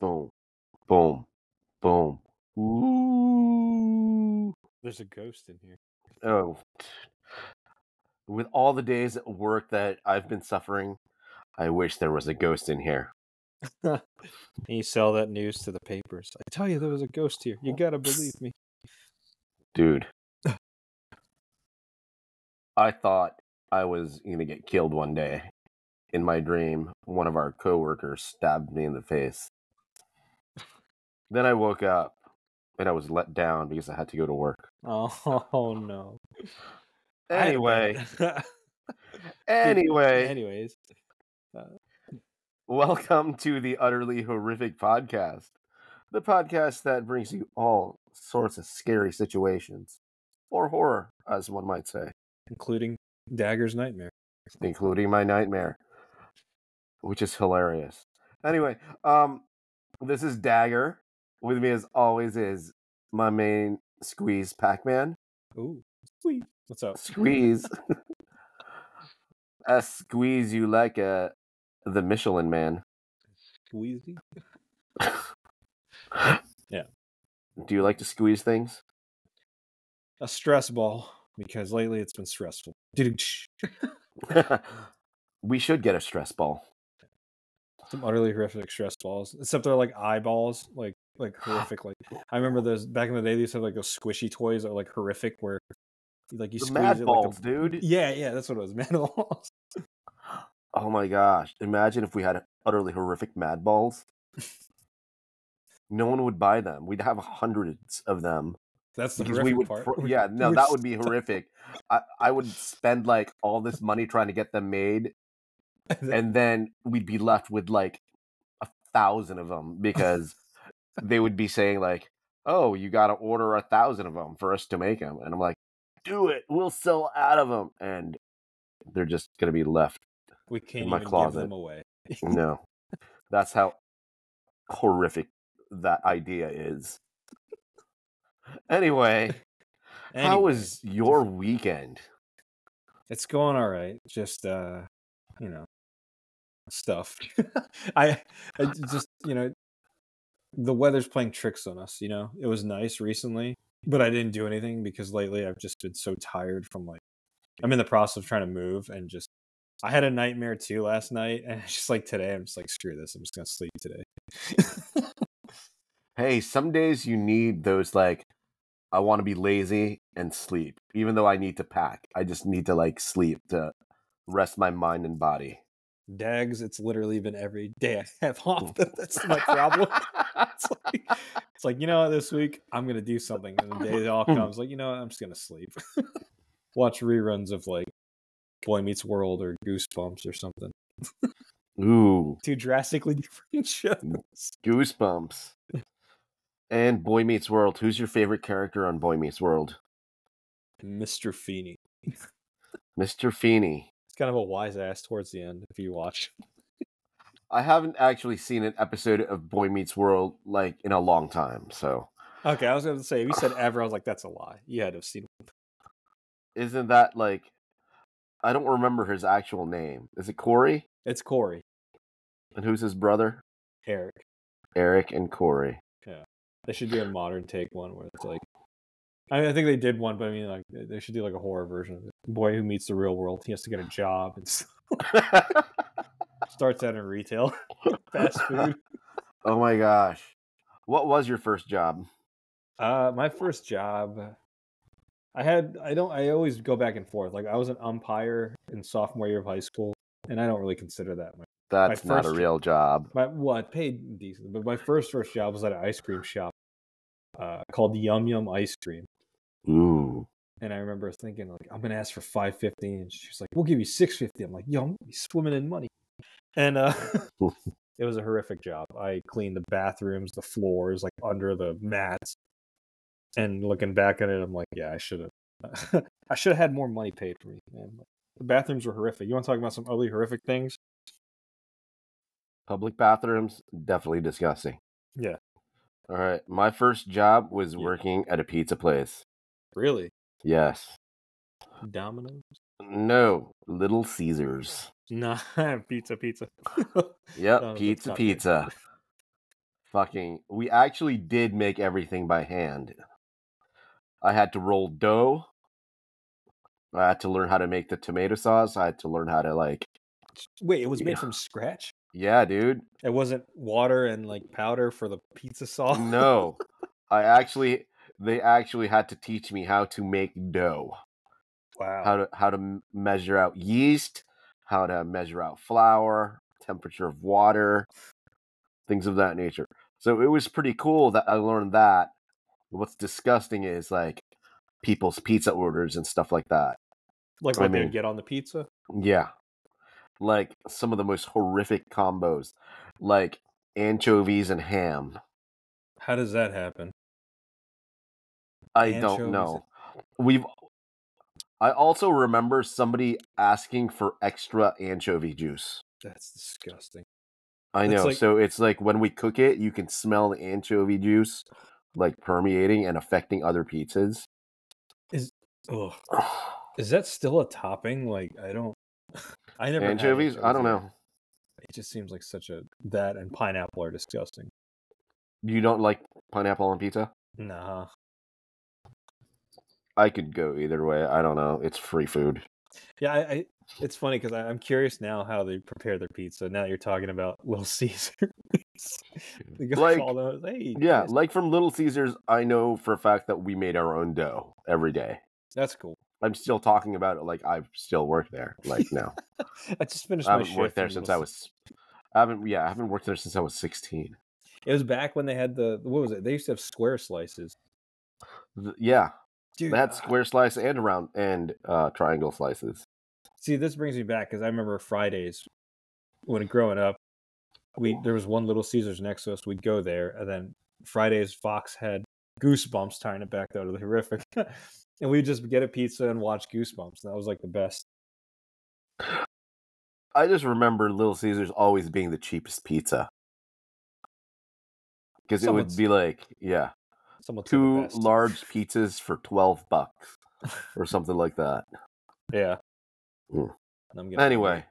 Boom. Boom. Boom. Ooh. There's a ghost in here. Oh. With all the days at work that I've been suffering, I wish there was a ghost in here. and you sell that news to the papers. I tell you, there was a ghost here. You gotta believe me. Dude. I thought I was going to get killed one day. In my dream, one of our coworkers stabbed me in the face. Then I woke up and I was let down because I had to go to work. Oh, no. Anyway, anyway, anyways, welcome to the Utterly Horrific Podcast, the podcast that brings you all sorts of scary situations, or horror, as one might say, including Dagger's nightmare. including my nightmare, which is hilarious. Anyway, um, this is Dagger. With me, as always, is my main squeeze Pac-Man. Ooh, squeeze. What's up? Squeeze. I squeeze you like a the Michelin Man. Squeezy. Yeah. Do you like to squeeze things? A stress ball because lately it's been stressful. we should get a stress ball. Some utterly horrific stress balls, except they're like eyeballs, like like horrific. Like I remember those back in the day. They used to have like those squishy toys that were like horrific, where like you The squeeze mad it balls, like dude. yeah, yeah, that's what it was, mad balls. Oh my gosh. Imagine if we had utterly horrific mad balls. No one would buy them. We'd have hundreds of them. That's the Because horrific we would part. yeah, no, that would be horrific. I, I would spend like all this money trying to get them made, and then we'd be left with like a thousand of them because they would be saying like, "Oh, you got to order a thousand of them for us to make them," and I'm like, "Do it, we'll sell out of them," and they're just gonna be left. we can't my even give closet. them away. No, that's how horrific that idea is. Anyway, how was your weekend? It's going all right. Just uh, you know, stuff. I, just you know, the weather's playing tricks on us. You know, it was nice recently, but I didn't do anything because lately I've just been so tired from like I'm in the process of trying to move and just I had a nightmare too last night and it's just like today I'm just like screw this I'm just gonna sleep today. Hey, some days you need those like I want to be lazy and sleep. Even though I need to pack, I just need to like sleep to rest my mind and body. Dags, it's literally been every day I have off. That's my problem. it's, like, it's like, you know this week I'm gonna do something. And the day it all comes, like, you know I'm just gonna sleep. Watch reruns of like Boy Meets World or Goosebumps or something. Ooh, Two drastically different shows. goosebumps. And Boy Meets World. Who's your favorite character on Boy Meets World? Mr. Feeney. Mr. Feeney. Kind of a wise ass towards the end if you watch. I haven't actually seen an episode of Boy Meets World like in a long time. So, Okay, I was gonna say if you said ever, I was like, that's a lie. You had to have seen isn't that like I don't remember his actual name. Is it Corey? it's Corey, And who's his brother? Eric. Eric and Corey. Yeah, they should do a modern take one where it's like, I, mean, I think they did one, but I mean, like they- should do like a horror version of it. Boy who meets the real world, he has to get a job and starts out in retail, fast food. oh my gosh. What was your first job? Uh, my first job, I had I don't I always go back and forth. Like I was an umpire in sophomore year of high school, and I don't really consider that my That's not a real job. my well, I paid decent, but my first first job was at an ice cream shop, uh, called Yum Yum Ice Cream. Ooh. And I remember thinking, like, I'm gonna ask for five fifty, and she's like, "We'll give you six fifty. I'm like, "Yo, I'm be swimming in money." And uh, it was a horrific job. I cleaned the bathrooms, the floors, like under the mats. And looking back at it, I'm like, yeah, I should have, I should have had more money paid for me, man. The bathrooms were horrific. You want to talk about some ugly, horrific things? Public bathrooms, definitely disgusting. Yeah. All right. My first job was Yeah. working at a pizza place. Really? Yes. Domino's? No, Little Caesars. Nah, pizza, pizza. Yep, No, pizza, pizza. fucking we actually did make everything by hand. I had to roll dough. I had to learn how to make the tomato sauce. I had to learn how to like Wait, it was made Yeah. from scratch. yeah, dude. It wasn't water and like powder for the pizza sauce. No. I actually they actually had to teach me how to make dough. wow. How to how to measure out yeast, how to measure out flour, temperature of water, things of that nature. So it was pretty cool that I learned that. What's disgusting is like people's pizza orders and stuff like that. like I what they mean- would get on the pizza. Yeah. Like some of the most horrific combos, like anchovies and ham. How does that happen? I don't know. We've I also remember somebody asking for extra anchovy juice. That's disgusting. I know. like- so it's like when we cook it, you can smell the anchovy juice like permeating and affecting other pizzas. Is Ugh. Is that still a topping? Like I don't. I never Anchovies? I don't know. It just seems like such a that and pineapple are disgusting. You don't like pineapple on pizza? Nah. I could go either way. I don't know. It's free food. Yeah, I, I it's funny because I'm curious now how they prepare their pizza. Now you're talking about Little Caesars. Like, all those, hey, Yeah, guys, like from Little Caesars, I know for a fact that we made our own dough every day. that's cool. I'm still talking about it like I still work there. Like now, I just finished I haven't worked there since Little I was. I haven't. Yeah, I haven't worked there since I was 16. It was back when they had the what was it? They used to have square slices. Th- Yeah, Dude, uh, square slice and round and uh, triangle slices. See, this brings me back because I remember Fridays when growing up. We there was one Little Caesars next to us. We'd go there, and then Fridays Fox had Goosebumps tying it back though to the horrific, and we'd just get a pizza and watch Goosebumps. And that was like the best. I just remember Little Caesars always being the cheapest pizza because it would be like, yeah, Someone two large pizzas for 12 bucks or something like that. Yeah. Mm. I'm Anyway,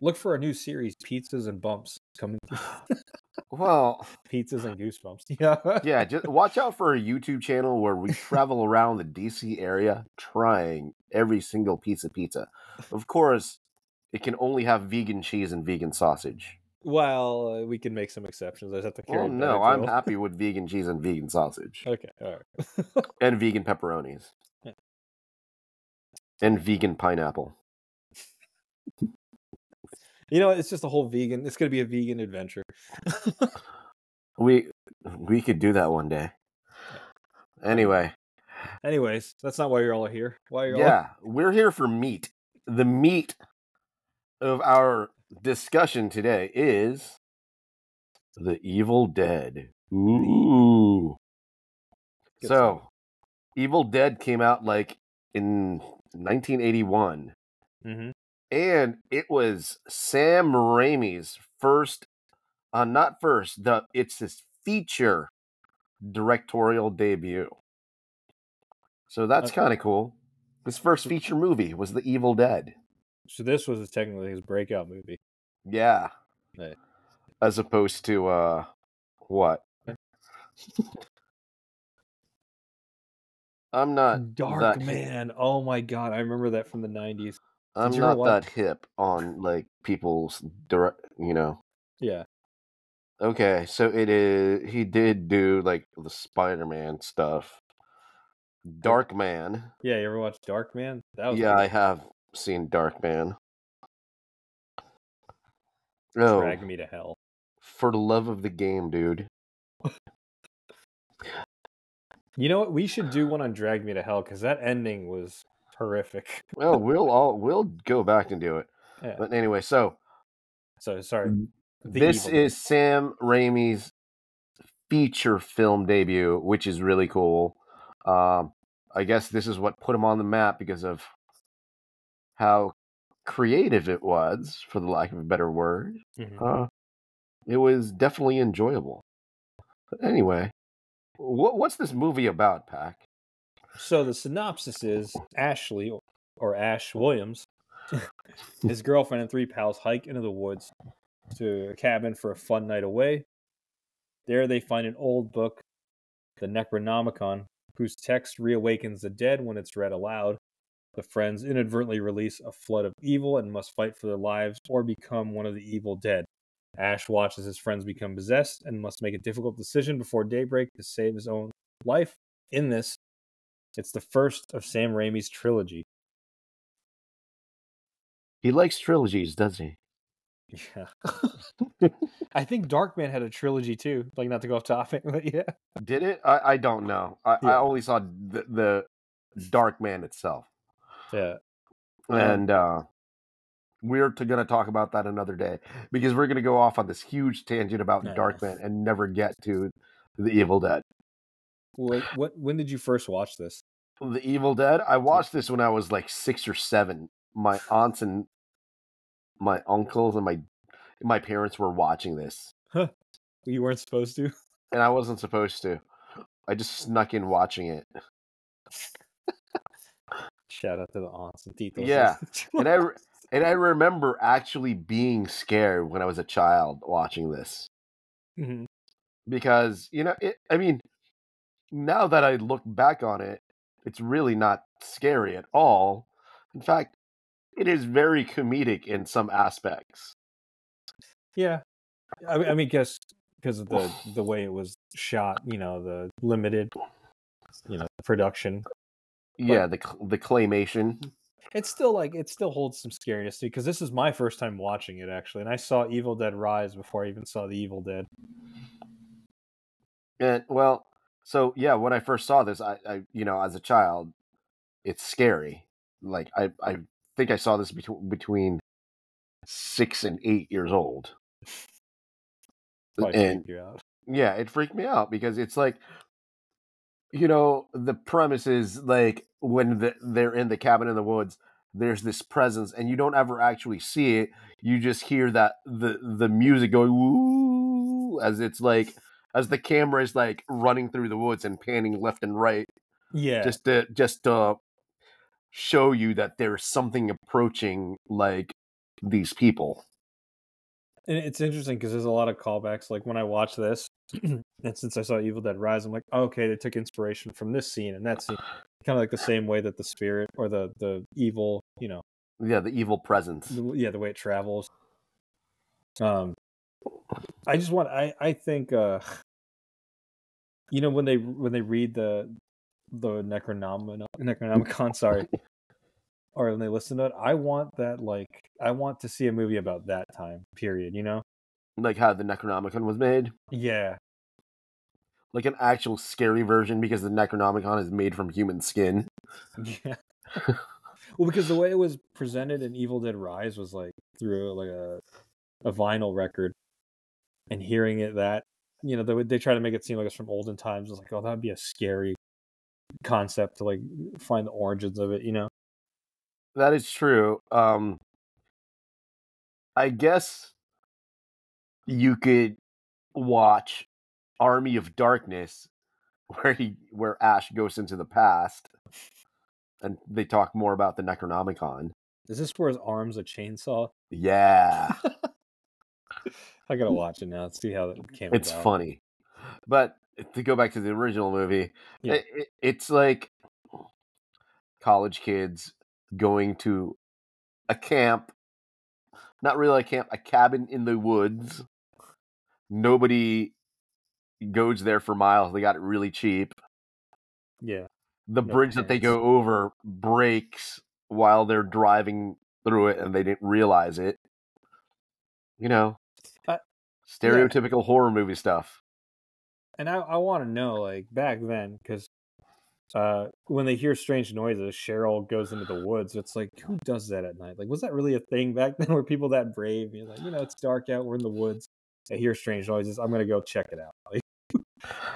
look for a new series, Pizzas and Bumps, coming. well, Pizzas and Goosebumps. Yeah. yeah, just watch out for a YouTube channel where we travel around the DC area trying every single piece of pizza. Of course, it can only have vegan cheese and vegan sausage. Well, uh, we can make some exceptions. I just have to carry. Well, no, I'm happy with vegan cheese and vegan sausage Okay. All right. and vegan pepperonis Yeah. and vegan pineapple. You know, it's just a whole vegan. It's going to be a vegan adventure. We we could do that one day. Anyway, Anyways, that's not why you're all here. Why you're all yeah, we're here for meat. The meat of our discussion today is The Evil Dead. Ooh. Good So, Evil Dead came out like in 1981, hmm and it was Sam Raimi's first, uh, not first, the it's his feature directorial debut. So that's Okay. kind of cool. His first feature movie was The Evil Dead. So this was technically his breakout movie. Yeah. Right. As opposed to uh what? I'm not Dark that hip- Man. Oh my god, I remember that from the '90s. I'm not that hip on like people's direct, you know. Yeah. Okay, so it is he did do like the Spider-Man stuff. Darkman. Yeah. You ever watch Darkman? That was Yeah. I have seen Darkman. Oh, Drag Me to Hell. for the love of the game, dude. You know what? We should do one on Drag Me to Hell because that ending was horrific. Well, we'll all we'll go back and do it. Yeah. But anyway, so So sorry. This Evil Dead. is Sam Raimi's feature film debut, which is really cool. Um, I guess this is what put him on the map because of how creative it was, for the lack of a better word. Mhm. Uh, it was definitely enjoyable. But anyway, what, what's this movie about, Pac? So the synopsis is Ashley or Ash Williams, his girlfriend and three pals hike into the woods to a cabin for a fun night away. There they find an old book, the Necronomicon, whose text reawakens the dead when it's read aloud. The friends inadvertently release a flood of evil and must fight for their lives or become one of the evil dead. Ash watches his friends become possessed and must make a difficult decision before daybreak to save his own life. In this, it's the first of Sam Raimi's trilogy. He likes trilogies, does he? Yeah. I think Darkman had a trilogy too. Like not to go off topic, but yeah. Did it? I, I don't know. I, I only saw the, the Darkman itself, Yeah. And uh, we're to, gonna talk about that another day because we're gonna go off on this huge tangent about No, Dark. Man and never get to the Evil Dead. What, what when did you first watch this? The Evil Dead. I watched this when I was like six or seven. My aunts and my uncles and my my parents were watching this, You weren't supposed to. and I wasn't supposed to. I just snuck in watching it. Shout out to the aunts and titos. Yeah. and I and I remember actually being scared when I was a child watching this Mhm. because you know it, I mean now that I look back on it it's really not scary at all in fact it is very comedic in some aspects Yeah, I mean, I mean, guess because of the the way it was shot, you know, the limited, you know, production. Yeah the the claymation It's still like it still holds some scariness to because this is my first time watching it actually, and I saw Evil Dead Rise before I even saw the Evil Dead. and well so yeah when I first saw this I, I you know as a child it's scary like I I think I saw this between between 6 and 8 years old and freaked you out. yeah it freaked me out because it's like you know the premise is like when the, they're in the cabin in the woods there's this presence and you don't ever actually see it you just hear that the the music going woo as it's like as the camera is like running through the woods and panning left and right Yeah, just to just to show you that there's something approaching like these people and it's interesting because there's a lot of callbacks. Like when I watch this, and since I saw Evil Dead Rise, I'm like, oh, okay, they took inspiration from this scene and that scene, kind of like the same way that the spirit or the the evil, you know, yeah the evil presence the, yeah, the way it travels. Um, I just want, I I think, uh, you know, when they when they read the the Necronomicon, Necronomicon, sorry, or when they listen to it, I want that like I want to see a movie about that time period. You know? Like how the necronomicon was made Yeah, like an actual scary version because the Necronomicon is made from human skin. Yeah. well, because the way it was presented in Evil Dead Rise was like through like a a vinyl record, and hearing it that you know they they try to make it seem like it's from olden times. It's like oh that'd be a scary concept to like find the origins of it. You know? That is true. Um I guess you could watch Army of Darkness where he where Ash goes into the past and they talk more about the Necronomicon. Is this where his arms a chainsaw? Yeah. I gotta watch it now. See how it came. it's about. funny. But to go back to the original movie, Yeah. it, it, it's like college kids going to a camp, not really a camp, a cabin in the woods. Nobody goes there for miles. They got it really cheap. Yeah. The No bridge that they go over breaks while they're driving through it and they didn't realize it. You know, Uh, stereotypical horror movie stuff. And I, I want to know, like back then, because uh, when they hear strange noises, Cheryl goes into the woods. It's like, who does that at night? Like, was that really a thing back then? Were people that brave? You're like, you know, it's dark out. We're in the woods. I hear strange noises. I'm gonna go check it out.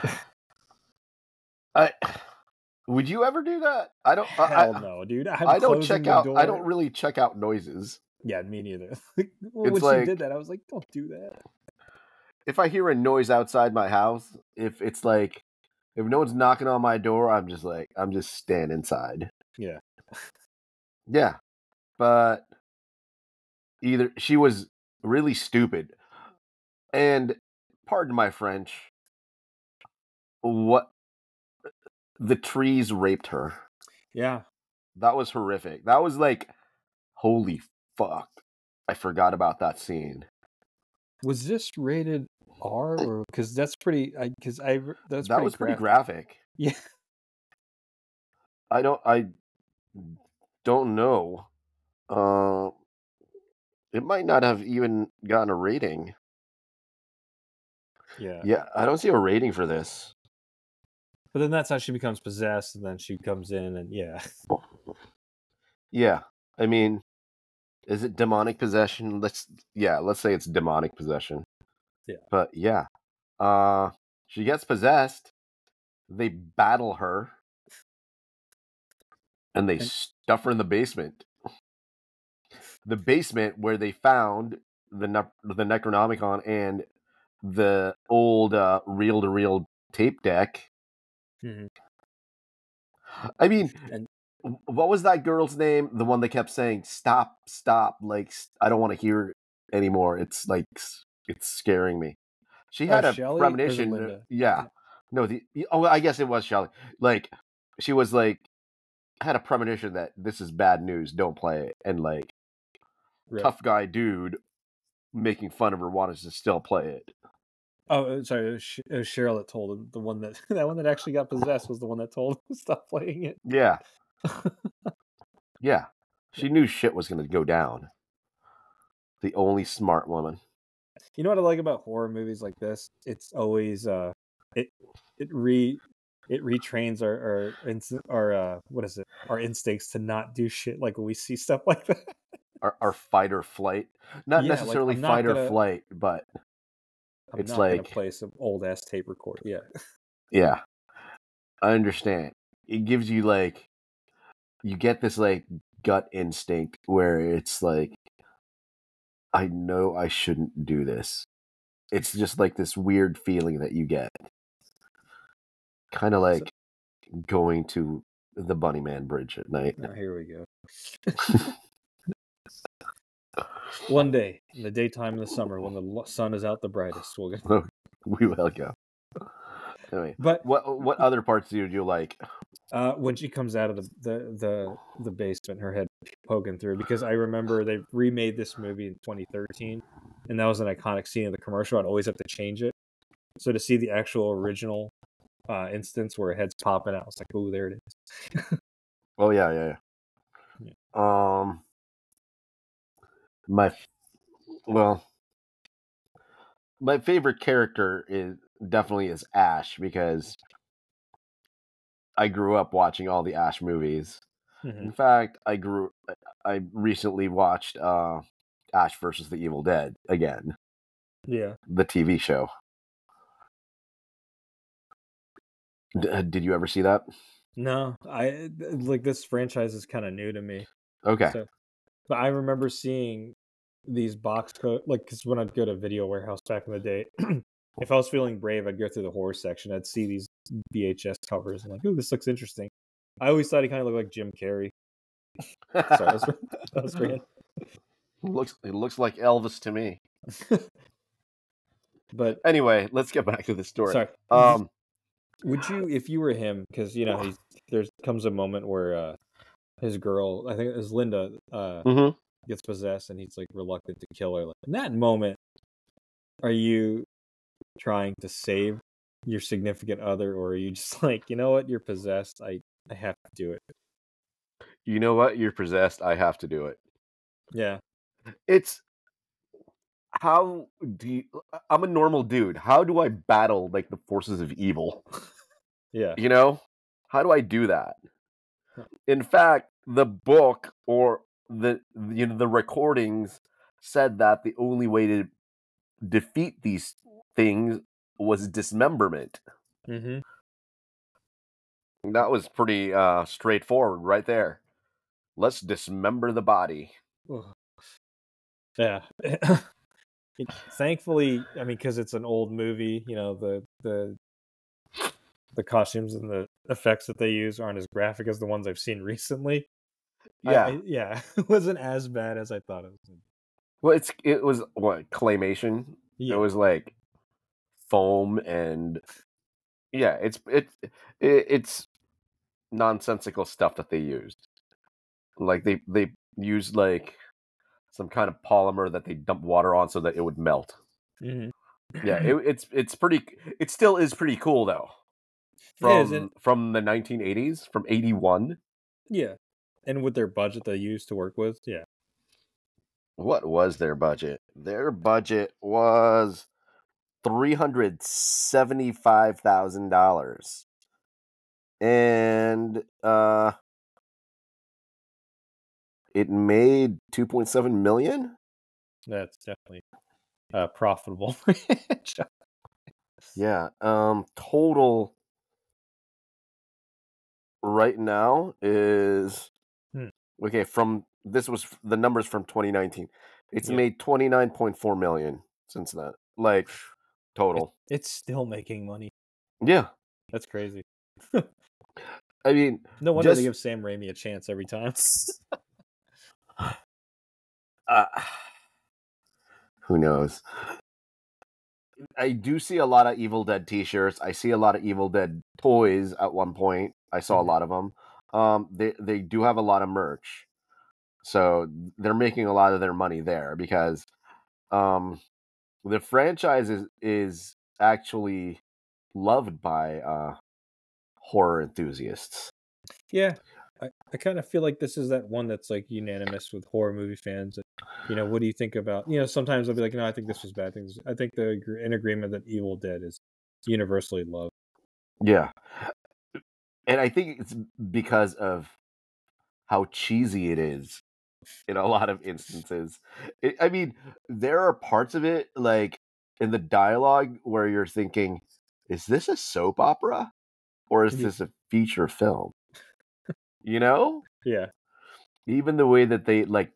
I would you ever do that? I don't. I, hell I, no, dude. I'm I don't check the out. I don't really check out noises. Yeah, me neither. when she like- did that, I was like, don't do that. If I hear a noise outside my house, if it's like, if no one's knocking on my door, I'm just like, I'm just staying inside. Yeah. Yeah, but either she was really stupid, and pardon my French, what the trees raped her. Yeah. That was horrific. That was like, holy fuck! I forgot about that scene. Was this rated R or because that's pretty? I Because I, that's that pretty was pretty graphic. graphic. Yeah. I don't. I don't know. Uh, it might not have even gotten a rating. Yeah. Yeah, I don't see a rating for this. But then that's how she becomes possessed, and then she comes in, and yeah. Yeah, I mean, is it demonic possession? Let's yeah, let's say it's demonic possession. Yeah. But yeah, uh, she gets possessed. They battle her, and they And- stuff her in the basement. The basement where they found the ne- the Necronomicon and the old uh, reel-to-reel tape deck. Mhm. I mean, And- what was that girl's name? The one that kept saying "stop, stop," like I don't want to hear it anymore. It's like it's scaring me. She Uh, had a Shelley premonition. uh, Yeah, no, the oh, I guess it was Shelley. Like she was like had a premonition that this is bad news. Don't play it, and like Right. tough guy dude making fun of her wanted to still play it. Oh, uh, sorry. It was, Sh- Cheryl that told him. The one that that one that actually got possessed was the one that told him to stop playing it. Yeah, yeah. She knew shit was going to go down. The only smart woman. You know what I like about horror movies like this? It's always uh, it it re it retrains our our our uh, what is it? Our instincts to not do shit like when we see stuff like that. Our, our fight or flight. Not Yeah, necessarily not fight or gonna- flight, but I'm It's like- play some old ass tape record. Yeah, yeah. I understand. It gives you like you get this like gut instinct where it's like I know I shouldn't do this. It's just like this weird feeling that you get. Kind of like going to the Bunny Man Bridge at night. now here we go. One day in the daytime in the summer when the sun is out the brightest, we'll go. we will go. Anyway, But what what other parts do you like? Uh, when she comes out of the, the the the basement, her head poking through. Because I remember they remade this movie in 2013, and that was an iconic scene in the commercial. I'd always have to change it. So to see the actual original uh, instance where her head's popping out, I was like, "Oh, there it is." Oh yeah, yeah, yeah. Um, my well, my favorite character is definitely is Ash because I grew up watching all the Ash movies. Mhm. In fact, I grew. I recently watched uh, Ash versus the Evil Dead again, Yeah, the TV show. D- uh, did you ever see that? no, I like this franchise is kind of new to me. Okay. So, but I remember seeing these box co like because when I'd go to Video Warehouse back in the day, if I was feeling brave, I'd go through the horror section. I'd see these VHS covers and like, oh, this looks interesting. I always thought he kind of looked like Jim Carrey. Sorry, that was, that was random. looks it looks like Elvis to me. But Anyway, let's get back to the story. sorry, Um, would you if you were him? Because you know, he's there's comes a moment where uh his girl, I think it was Linda, uh, mhm. Gets possessed and he's like reluctant to kill her. Like in that moment, are you trying to save your significant other, or are you just like, you know what, you're possessed. I I have to do it. you know what? You're possessed. I have to do it. Yeah, It's how do you, I'm a normal dude. How do I battle like the forces of evil? yeah, You know? How do I do that? In fact, the book or the you know the recordings said that the only way to defeat these things was dismemberment. mm-hmm. That was pretty uh straightforward right there. Let's dismember the body. yeah. Thankfully, I mean, because it's an old movie, you know the the the costumes and the effects that they use aren't as graphic as the ones I've seen recently. I- Yeah. I- yeah, it wasn't as bad as I thought it was. Well, it's it was what claymation. Yeah, It was like foam and yeah, it's it, it it's nonsensical stuff that they used. Like they they used like some kind of polymer that they dump water on so that it would melt. Mhm. Yeah, it, it's it's pretty. It still is pretty cool though. It From and- from the 1980s, from 81. yeah, and with their budget they used to work with, yeah, What was their budget? Their budget was three hundred seventy-five thousand dollars, and uh, it made two point seven million. that's definitely uh, profitable. Yeah. Um. Total right now is. Okay. From this was the numbers from 2019. It's Yeah. made 29.4 million since then. Like total. it's still making money. Yeah. That's crazy. I mean, No wonder they give Sam Raimi a chance every time. uh, who knows? I do see a lot of Evil Dead T-shirts. I see a lot of Evil Dead toys. At one point, I saw a Mhm. lot of them. Um, they they do have a lot of merch, so they're making a lot of their money there because, um, the franchise is is actually loved by uh horror enthusiasts. yeah, I, I kind of feel like this is that one that's like unanimous with horror movie fans. You know, what do you think about? You know, sometimes they'll be like, "No, I think this was bad things." I think the in agreement that Evil Dead is universally loved. Yeah. And I think it's because of how cheesy it is in a lot of instances. It, I mean, there are parts of it, like in the dialogue, where you're thinking, is this a soap opera or is mm-hmm. this a feature film? You know? Yeah, Even the way that they like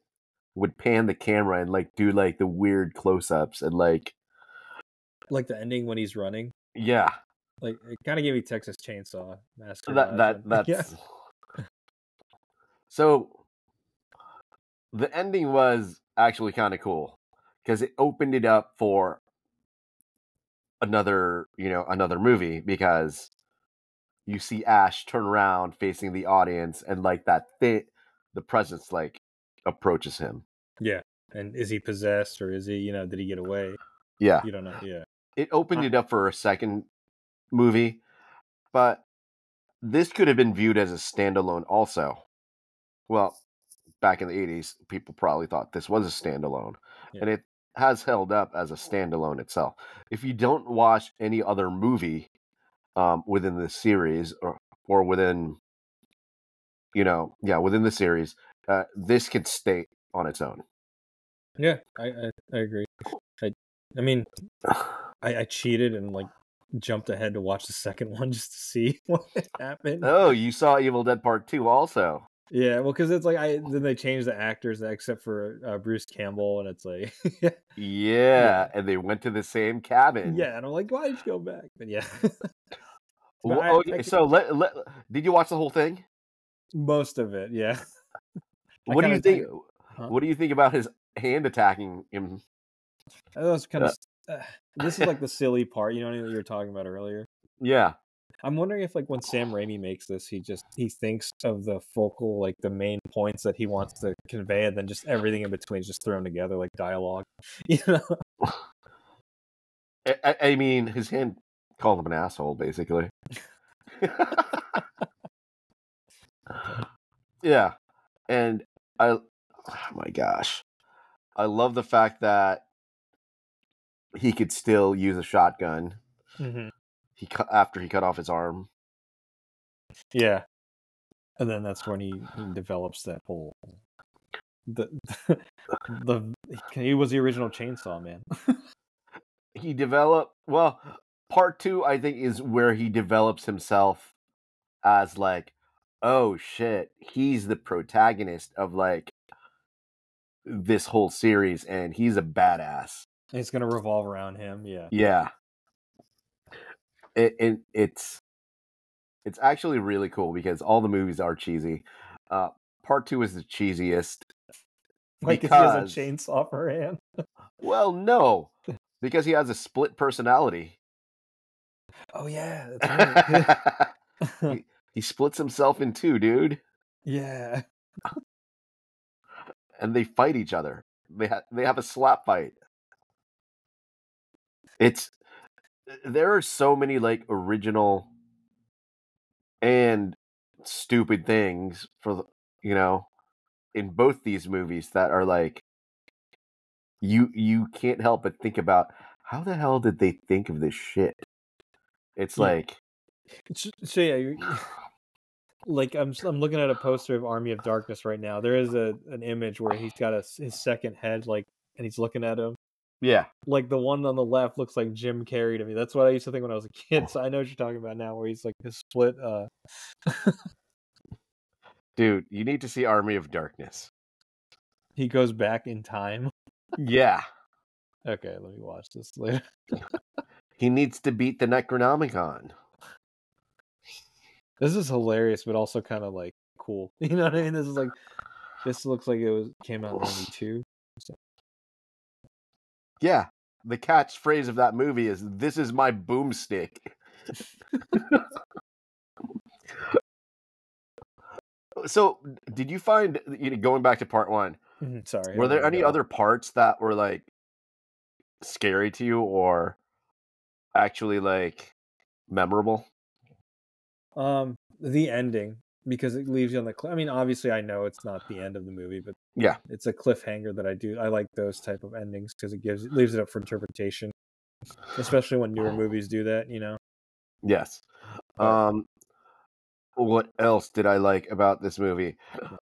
would pan the camera and like do like the weird close ups and like, like the ending when he's running. yeah, Like it kind of gave me Texas Chainsaw Massacre. that that that's yeah. so the ending was actually kind of cool because it opened it up for another you know another movie because you see ash turn around facing the audience and like that fit the presence like approaches him yeah. And is he possessed or is he? You know, did he get away? yeah You don't know. Yeah, it opened it up for a second movie, but this could have been viewed as a standalone also. Well, back in the 80s, people probably thought this was a standalone, Yeah. and it has held up as a standalone itself. If you don't watch any other movie um, within the series or, or within, you know, yeah, within the series, uh, this could stay on its own. yeah. I I, I agree. I I mean, I, I cheated and like jumped ahead to watch the second one just to see what happened. oh, you saw Evil Dead Part 2 also. Yeah, well, because it's like I then they changed the actors except for uh, Bruce Campbell, and it's like Yeah, and they went to the same cabin. yeah, and I'm like, why did you go back? But yeah, Well, I- okay, I can- so let, let did you watch the whole thing? most of it, yeah. What do you think? Huh? What do you think about his hand attacking him? That was kind of. Uh, this is like the silly part, you know, what you were talking about earlier. Yeah, I'm wondering if, like, when Sam Raimi makes this, he just he thinks of the focal, like, the main points that he wants to convey, and then just everything in between is just thrown together, like dialogue. You know? I, I- I mean, his hand called him an asshole, basically. yeah, and I, oh my gosh, I love the fact that he could still use a shotgun. hmm He cut after he cut off his arm. Yeah. And then that's when he, he develops that whole the the he was the original chainsaw man. he developed well part two i think is where he develops himself as like oh shit he's the protagonist of like this whole series and he's a badass it's gonna revolve around him. Yeah. yeah it, it it's it's actually really cool because all the movies are cheesy uh part two is the cheesiest Like Because- he has a chainsaw for hand. well no because he has a split personality Oh yeah, that's right. he, he splits himself in two, dude, yeah. and they fight each other. They ha- they have a slap fight. It's uh, there are so many like original and stupid things for the, you know in both these movies that are like you you can't help but think about how the hell did they think of this shit it's Yeah. like So, so yeah, like I'm I'm looking at a poster of Army of Darkness right now. There is a an image where he's got a, his second head, like, and he's looking at him. Yeah Like the one on the left looks like Jim Carrey to me. That's what I used to think when I was a kid. So I know what you're talking about now, where he's like his split. uh dude you need to see army of darkness He goes back in time. yeah Okay, let me watch this later. he needs to beat the necronomicon This is hilarious, but also kind of like cool. You know what I mean? This is like this looks like it was came out in '92. Yeah the catchphrase of that movie is this is my boomstick so did you find you know, going back to part one Mhm, Sorry. were there any go. other parts that were like scary to you or actually like memorable Um, the ending because it leaves you on the. Cl- I mean, obviously, I know it's not the end of the movie, but Yeah. it's a cliffhanger that I do. I like those type of endings because it gives it leaves it up for interpretation, especially when newer movies do that. You know. yes um what else did i like about this movie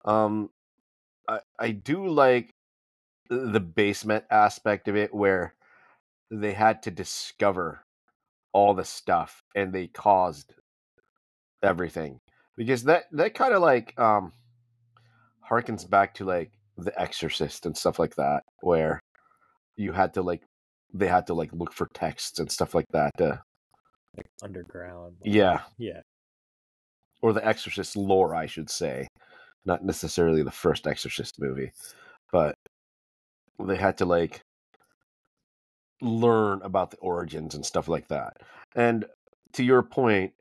um i i do like the basement aspect of it where they had to discover all the stuff and they caused everything because that that kind of like um harkens back to like the exorcist and stuff like that where you had to like they had to like look for texts and stuff like that to, Like underground. yeah Yeah. or the exorcist lore i should say not necessarily the first exorcist movie but they had to like learn about the origins and stuff like that and to your point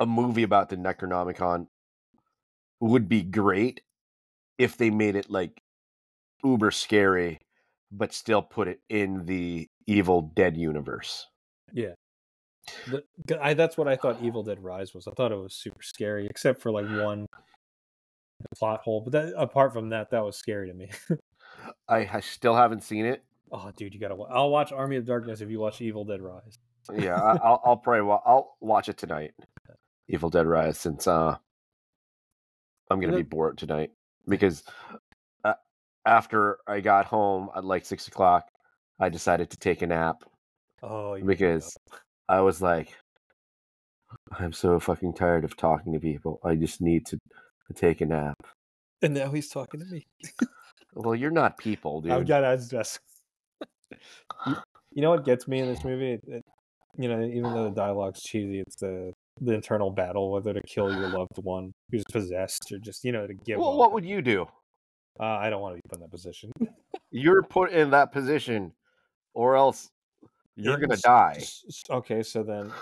a movie about the necronomicon would be great if they made it like uber scary but still put it in the evil dead universe Yeah. The, I, that's what I thought Evil Dead Rise was. I thought it was super scary, except for like one plot hole. But that, apart from that, that was scary to me. i ha- still haven't seen it oh, dude, you gotta. I'll watch Army of Darkness if you watch Evil Dead Rise. yeah I, I'll, I'll probably wa- i'll watch it tonight evil dead rise since uh i'm gonna be bored tonight because uh, after i got home at like six o'clock i decided to take a nap Oh, because i was like i'm so fucking tired of talking to people i just need to, take a nap and now he's talking to me. well you're not people dude Oh God, that's just. you, you know what gets me in this movie? It, it- you know, even though the dialogue's cheesy, it's the the internal battle whether to kill your loved one who's possessed or just you know to give well, up. what would you do Uh, I don't want to be put in that position. you're put in that position or else you're gonna die Okay, so then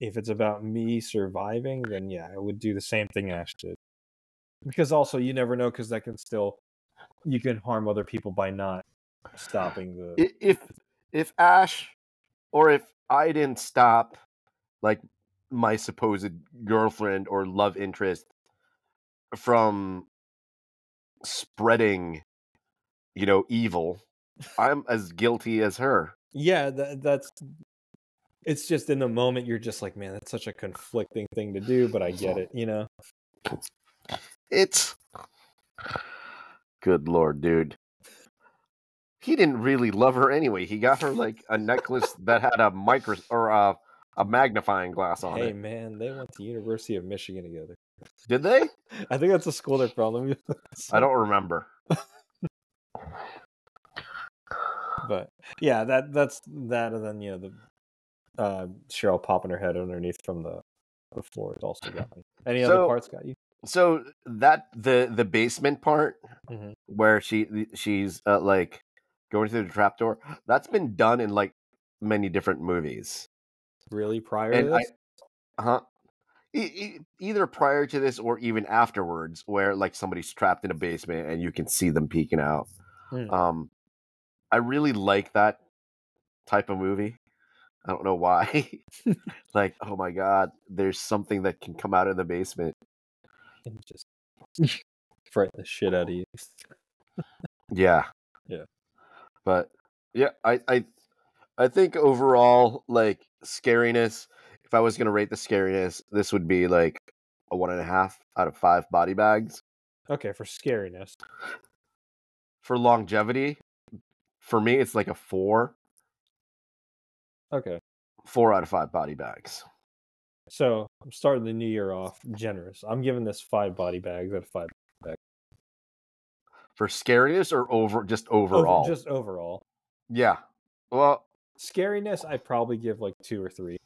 if it's about me surviving, then yeah, I would do the same thing Ash did. Because also you never know because that can still you can harm other people by not stopping the if if Ash or if I didn't stop like my supposed girlfriend or love interest from spreading you know evil I'm as guilty as her Yeah, that, that's it's just in the moment you're just like, man, that's such a conflicting thing to do, but I get it, you know. it's good lord dude he didn't really love her anyway he got her like a necklace that had a micro or a, a magnifying glass on Hey it Hey man, they went to University of Michigan together. did they I think that's the school they're from. I don't remember but yeah, that that's that, and then you know the uh, Cheryl popping her head underneath from the the floor has also got me. Any other parts got you? so that the the basement part Mhm. where she she's uh, like going through the trapdoor that's been done in like many different movies Really, prior And to I- this? huh? E- either prior to this or even afterwards, where like somebody's trapped in a basement and you can see them peeking out. Hmm. Um, I really like that type of movie. I don't know why. like, oh my god, there's something that can come out of the basement. And just frighten the shit out of you. Yeah. Yeah. But yeah, I I I think overall, like scariness, if I was gonna rate the scariness, this would be like a one and a half out of five body bags. Okay, for scariness. For longevity, for me it's like a four. Okay. Four out of five body bags. So I'm starting the new year off generous. I'm giving this five body bags out of five. For scariness or over just Over- overall? just overall. Yeah. Well, Scariness, I probably give like two or three.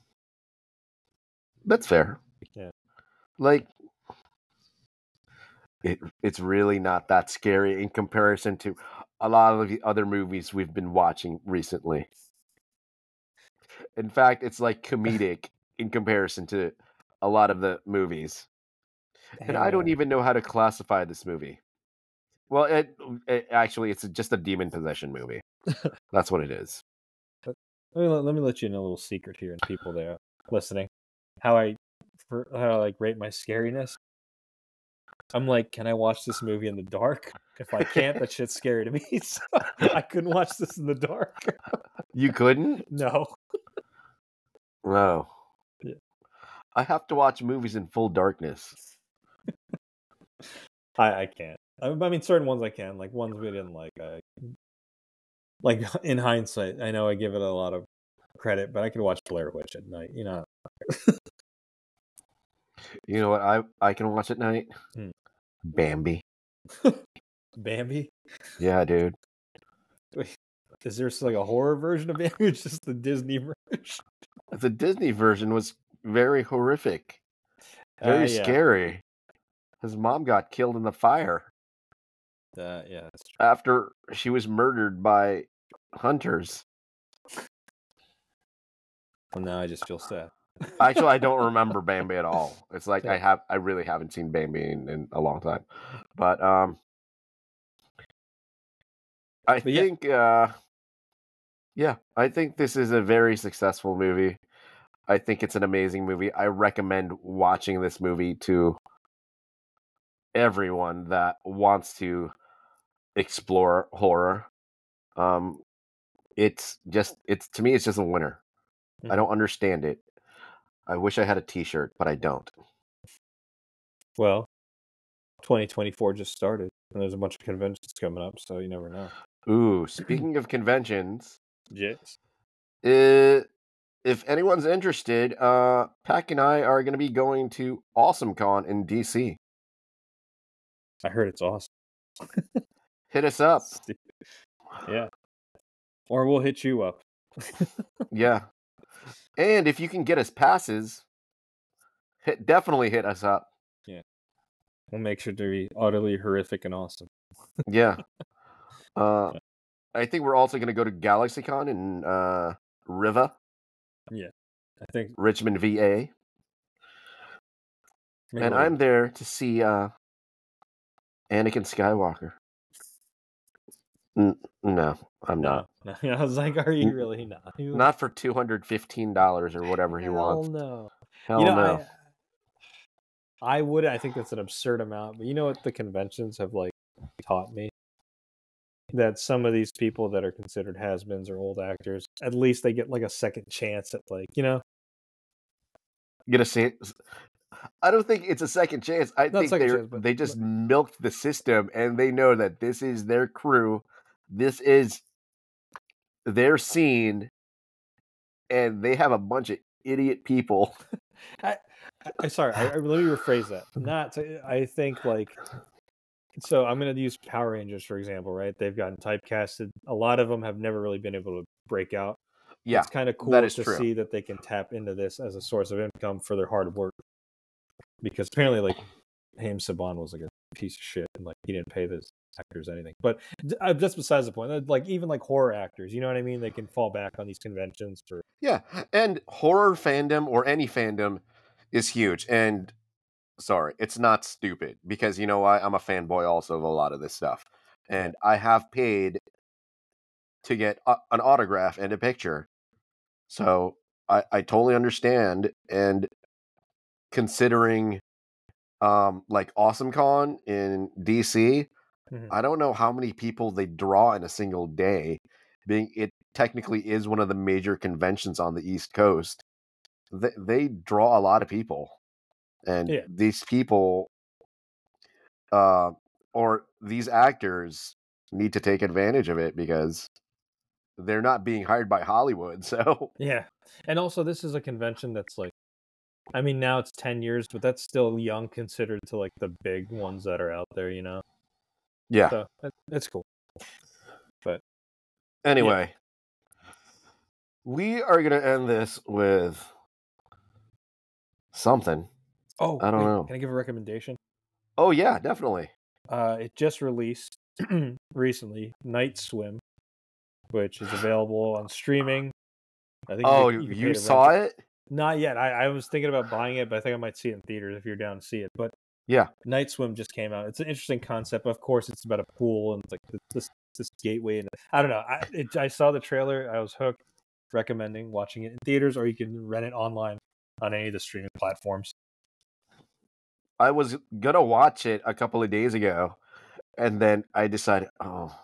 that's fair. Yeah. Like it it's really not that scary in comparison to a lot of the other movies we've been watching recently. In fact, it's like comedic in comparison to a lot of the movies. And I don't even know how to classify this movie. Well, it, it actually it's just a demon possession movie. That's what it is. Let me, let me let you in a little secret here, and people there listening, how I for how I like rate my scariness. I'm like, can I watch this movie in the dark? If I can't, that shit's scary to me. So I couldn't watch this in the dark. You couldn't? No. No. Yeah. I have to watch movies in full darkness. I, I can't. I, I mean, certain ones I can. Like ones we didn't like. I, like in hindsight, I know I give it a lot of credit, but I could watch Blair Witch at night. You know, You know what I I can watch at night? Hmm. Bambi. Bambi. Yeah, dude. Is there like a horror version of Bambi? Or just the Disney version? The Disney version was very horrific. Very Uh, yeah. scary. His mom got killed in the fire Uh, yeah, that's true. after she was murdered by hunters. Well, now I just feel sad. Actually, I don't remember Bambi at all. It's like I have I really haven't seen Bambi in, in a long time. But um I But yeah. think uh yeah, I think this is a very successful movie. I think it's an amazing movie. I recommend watching this movie to everyone that wants to explore horror. Um it's just it's to me it's just a winner. I Mhm. don't understand it. I wish I had a t-shirt, but I don't. Well, 2024 just started, and there's a bunch of conventions coming up, so you never know. Ooh, speaking of conventions, Yes. uh, if anyone's interested, uh, Pac and I are going to be going to AwesomeCon in DC. I heard it's awesome. Hit us up. Yeah. Or we'll hit you up. Yeah. And if you can get us passes, hit, definitely hit us up. Yeah. We'll make sure to be utterly horrific and awesome. Yeah. Uh, I think we're also going to go to GalaxyCon in uh, Riva, Yeah. I think. Richmond, VA. maybe And I'm there to see uh, Anakin Skywalker. N- no, I'm not. I was like, are you really not? You- Not for two hundred fifteen dollars or whatever he Hell wants. no. Hell you know, no. I, I would. I think that's an absurd amount. But you know what the conventions have like taught me that some of these people that are considered has-beens or old actors, at least they get like a second chance at like you know. Get a say. I don't think it's a second chance. I Not think they chance, but- they just milked the system and they know that this is their crew, this is their scene, and they have a bunch of idiot people. I, I sorry. I, I, let me rephrase that. Not. I think like. So I'm going to use Power Rangers for example, right? They've gotten typecasted. A lot of them have never really been able to break out. Yeah, it's kind of cool to true. see that they can tap into this as a source of income for their hard work. Because apparently, like Haim Saban was like a piece of shit and like he didn't pay the actors anything. But uh, that's besides the point. Like even like horror actors, you know what I mean? They can fall back on these conventions for yeah. And horror fandom or any fandom is huge. And sorry, it's not stupid because you know what? I'm a fanboy also of a lot of this stuff, and I have paid to get a, an autograph and a picture. So I, I totally understand. And considering um like Awesome Con in DC, mm-hmm. I don't know how many people they draw in a single day. Being it technically is one of the major conventions on the East Coast. They they draw a lot of people. And yeah. these people uh or these actors need to take advantage of it because they're not being hired by Hollywood. So yeah, and also this is a convention that's like, I mean, now it's ten years, but that's still young considered to like the big ones that are out there. You know. Yeah, so that's cool. But anyway, yeah. we are gonna end this with something. Oh, I don't wait, know. Can I give a recommendation? Oh yeah, definitely. Uh, it just released recently. Night Swim which is available on streaming. I think oh, you, you, you saw it? Not yet. I, I was thinking about buying it, but I think I might see it in theaters if you're down to see it. But yeah, Night Swim just came out. It's an interesting concept. Of course, it's about a pool and it's like this this gateway. And I don't know. I it, I saw the trailer. I was hooked. Recommending watching it in theaters, or you can rent it online on any of the streaming platforms. I was gonna watch it a couple of days ago, and then I decided, oh,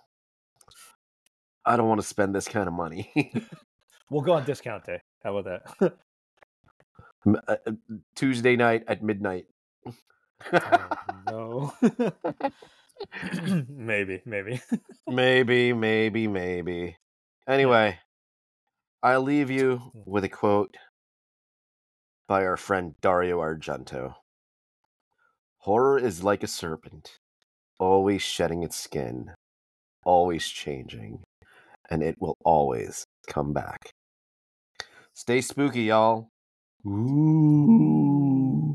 I don't want to spend this kind of money. we'll go on discount day. How about that? Uh, uh, Tuesday night at midnight. oh, no. maybe, maybe. maybe, maybe, maybe. Anyway, I leave you with a quote by our friend Dario Argento. Horror is like a serpent, always shedding its skin, always changing, and it will always come back. Stay spooky, y'all. Ooh.